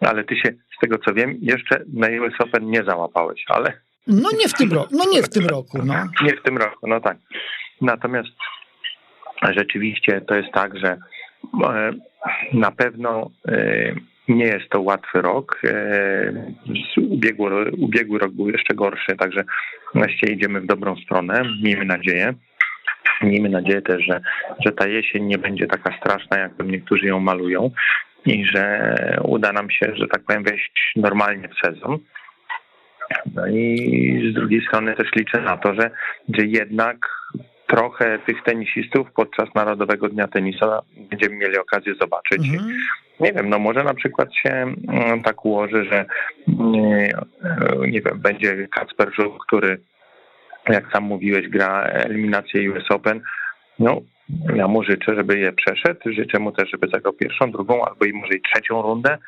ale ty się z tego co wiem, jeszcze na US Open nie załapałeś, ale. No nie w tym roku, no nie w tym roku, no. Nie w tym roku, no tak. Natomiast rzeczywiście to jest tak, że e, na pewno e, nie jest to łatwy rok. E, ubiegły, ubiegły rok był jeszcze gorszy, także właściwie idziemy w dobrą stronę, miejmy nadzieję. Miejmy nadzieję też, że, że ta jesień nie będzie taka straszna, jak niektórzy ją malują i że uda nam się, że tak powiem, wejść normalnie w sezon. No i z drugiej strony też liczę na to, że, że jednak trochę tych tenisistów podczas Narodowego Dnia Tenisa będziemy mieli okazję zobaczyć. Mhm. Nie wiem, no może na przykład się mm, tak ułoży, że nie, nie wiem, będzie Kacper Żuk, który jak sam mówiłeś, gra eliminację US Open. No, ja mu życzę, żeby je przeszedł. Życzę mu też, żeby zagrał pierwszą, drugą albo i może i trzecią rundę.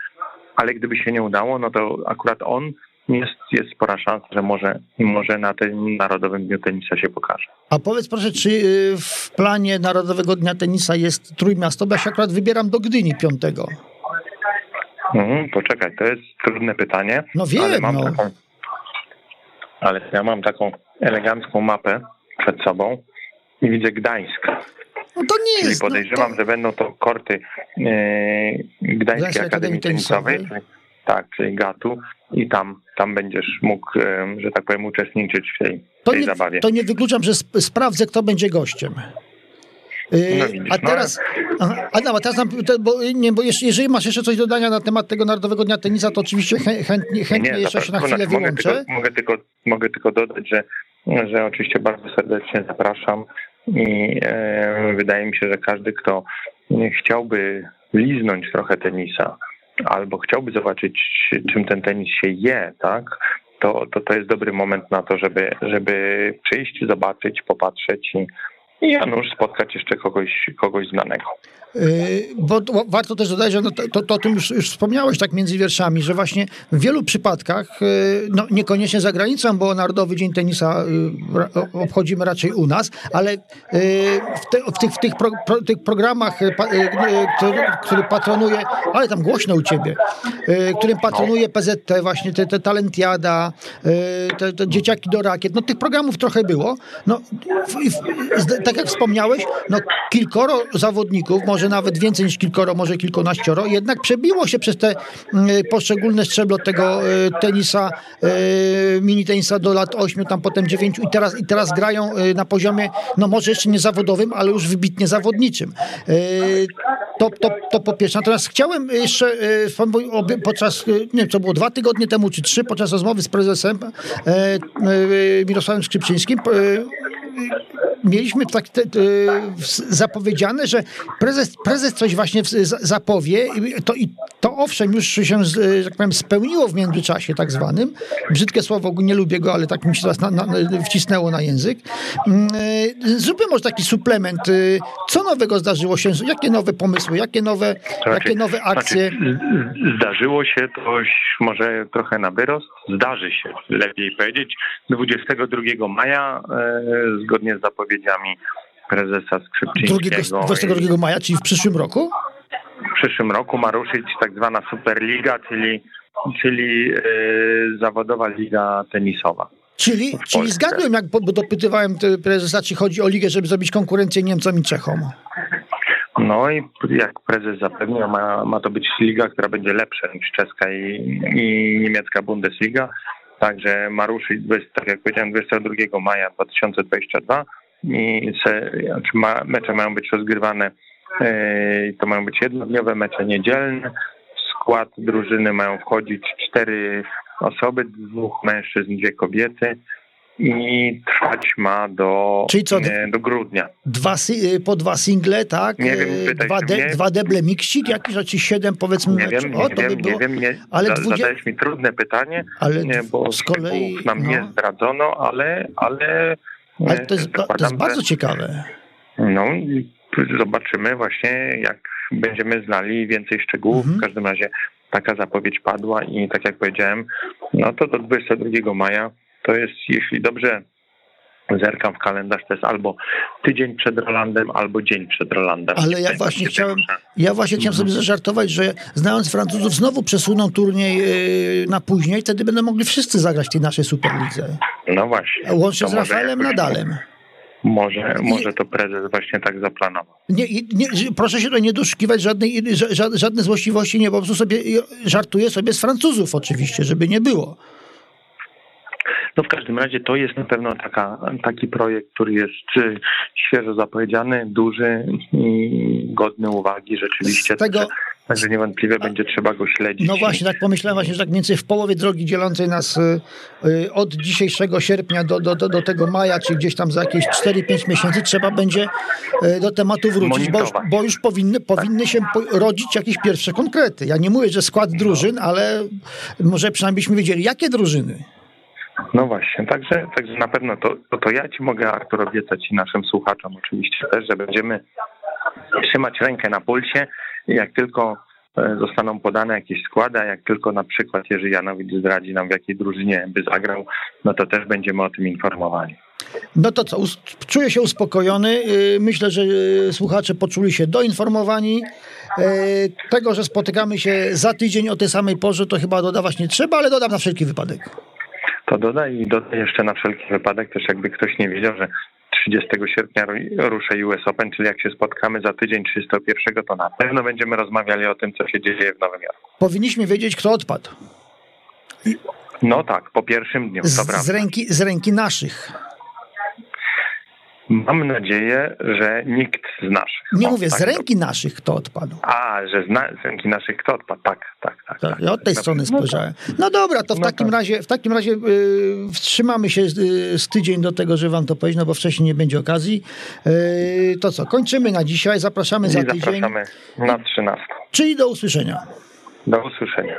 Ale gdyby się nie udało, no to akurat on jest, jest spora szansa, że może, może na tym Narodowym Dniu Tenisa się pokaże. A powiedz proszę, czy y, w planie Narodowego Dnia Tenisa jest Trójmiasto? Bo ja się akurat wybieram do Gdyni piątego. Mhm, poczekaj, to jest trudne pytanie. No wiem, ale mam no. Taką, ale ja mam taką elegancką mapę przed sobą i widzę Gdańsk. No to nie Czyli jest. No podejrzewam, no to... że będą to korty e, Gdańskiej Akademii Tenisowej. Tak, czyli GATU i tam, tam będziesz mógł, że tak powiem, uczestniczyć w tej, to tej nie, zabawie. To nie wykluczam, że sp sprawdzę, kto będzie gościem. Y, no widzisz, a teraz, no, a, no, a teraz bo, nie, bo jeżeli masz jeszcze coś do dodania na temat tego Narodowego Dnia Tenisa, to oczywiście chętnie, chętnie nie, jeszcze się na chwilę mogę wyłączę. Tylko, mogę, tylko, mogę tylko dodać, że, że oczywiście bardzo serdecznie zapraszam i e, wydaje mi się, że każdy, kto chciałby liznąć trochę tenisa, albo chciałby zobaczyć, czym ten tenis się je, tak, to, to, to jest dobry moment na to, żeby, żeby przyjść, zobaczyć, popatrzeć i, i Janusz spotkać jeszcze kogoś, kogoś znanego. Yy, bo warto też dodać, że no to, to, to o tym już, już, wspomniałeś tak między wierszami, że właśnie w wielu przypadkach, yy, no niekoniecznie za granicą, bo Narodowy Dzień Tenisa yy, obchodzimy raczej u nas, ale w, te, w, tych, w tych, pro, pro, tych programach, który, który patronuje, ale tam głośno u ciebie, którym patronuje PZT, właśnie te, te Talentiada, te, te Dzieciaki do Rakiet, no tych programów trochę było. No, tak jak wspomniałeś, no kilkoro zawodników, może może nawet więcej niż kilkoro, może kilkunaścioro, jednak przebiło się przez te mm, poszczególne szczeble tego e, tenisa, e, mini tenisa do lat 8, tam potem 9 i teraz, i teraz grają e, na poziomie, no może jeszcze nie zawodowym, ale już wybitnie zawodniczym. To, to, to po pierwsze. Natomiast chciałem jeszcze podczas, nie wiem, co było dwa tygodnie temu, czy trzy, podczas rozmowy z prezesem Mirosławem Skrzypczyńskim mieliśmy tak te, te, zapowiedziane, że prezes, prezes coś właśnie zapowie to, i to owszem już się, że tak powiem, spełniło w międzyczasie tak zwanym. Brzydkie słowo, nie lubię go, ale tak mi się teraz na, na, wcisnęło na język. Mm, e, zróbmy może taki suplement. E, co nowego zdarzyło się? Jakie nowe pomysły? Jakie nowe, znaczy, jakie nowe akcje? Znaczy, zdarzyło się to może trochę na wyrost. Zdarzy się, lepiej powiedzieć. 22 maja, e, zgodnie z zapowiedzią wypowiedziami prezesa Skrzypczyńskiego. 22 maja, czyli w przyszłym roku? W przyszłym roku ma ruszyć tak zwana Superliga, czyli, czyli yy, zawodowa liga tenisowa. Czyli, czyli zgadłem, jak dopytywałem prezesa, czy chodzi o ligę, żeby zrobić konkurencję Niemcom i Czechom. No i jak prezes zapewniał, ma, ma to być liga, która będzie lepsza niż czeska i, i niemiecka Bundesliga. Także ma ruszyć, tak jak powiedziałem, 22 maja 2022 i se, znaczy ma, mecze mają być rozgrywane, e, to mają być jednodniowe mecze niedzielne. W skład drużyny mają wchodzić cztery osoby, dwóch mężczyzn, dwie kobiety i trwać ma do, Czyli co, nie, do grudnia. Dwa, y, po dwa single, tak? Nie wiem, y, dwa, de, dwa deble miksik, jakiś, czy siedem powiedzmy nie wiem, o, nie, wiem, by nie wiem, nie, ale za, dwudzie... zadałeś mi trudne pytanie, ale nie, bo z kolei nam no. nie zdradzono, ale, ale ale to jest, to jest bardzo ciekawe. No zobaczymy właśnie, jak będziemy znali więcej szczegółów. Mhm. W każdym razie taka zapowiedź padła i tak jak powiedziałem, no to do 22 maja to jest, jeśli dobrze zerkam w kalendarz, to jest albo tydzień przed Rolandem, albo dzień przed Rolandem. Ale ja właśnie chciałem, ja właśnie chciałem sobie zażartować, że znając Francuzów znowu przesuną turniej y, na później, wtedy będą mogli wszyscy zagrać w tej naszej Superlidze. No właśnie. Łącznie z Rafaelem Nadalem. Może, może to prezes właśnie tak zaplanował. Nie, nie, proszę się tutaj nie doszukiwać żadnej, żadnej złośliwości, nie, po prostu sobie żartuję sobie z Francuzów oczywiście, żeby nie było. No w każdym razie to jest na pewno taka, taki projekt, który jest świeżo zapowiedziany, duży i godny uwagi rzeczywiście. Z tego, Także niewątpliwie będzie trzeba go śledzić. No właśnie, tak pomyślałem właśnie, że tak mniej więcej w połowie drogi dzielącej nas y, y, od dzisiejszego sierpnia do, do, do, do tego maja, czy gdzieś tam za jakieś 4-5 miesięcy trzeba będzie y, do tematu wrócić, bo już, bo już powinny, powinny się rodzić jakieś pierwsze konkrety. Ja nie mówię, że skład drużyn, ale może przynajmniej byśmy wiedzieli, jakie drużyny. No właśnie, także, także na pewno to, to, to ja ci mogę, Artur, obiecać i naszym słuchaczom oczywiście też, że będziemy trzymać rękę na pulsie jak tylko e, zostaną podane jakieś składy, a jak tylko na przykład Jerzy Janowicz zdradzi nam w jakiej drużynie by zagrał, no to też będziemy o tym informowali. No to co, czuję się uspokojony. Y, myślę, że y, słuchacze poczuli się doinformowani. Y, tego, że spotykamy się za tydzień o tej samej porze, to chyba dodawać nie trzeba, ale dodam na wszelki wypadek. To dodaj i dodaj jeszcze na wszelki wypadek, też jakby ktoś nie wiedział, że 30 sierpnia ruszę US Open, czyli jak się spotkamy za tydzień 31, to na pewno będziemy rozmawiali o tym, co się dzieje w Nowym Jorku. Powinniśmy wiedzieć, kto odpadł. No tak, po pierwszym dniu, z, z ręki, z ręki naszych. Mam nadzieję, że nikt z naszych. Nie o, mówię, tak, z ręki to... naszych kto odpadł. A, że z, na, z ręki naszych kto odpadł, tak, tak, tak. tak, tak ja od tej tak. strony spojrzałem. No dobra, to w no takim tak. razie, w takim razie yy, wstrzymamy się z, yy, z, tydzień do tego, że wam to powiedzieć, no bo wcześniej nie będzie okazji. Yy, to co, kończymy na dzisiaj, zapraszamy I za tydzień. Zapraszamy na 13. Czyli do usłyszenia. Do usłyszenia.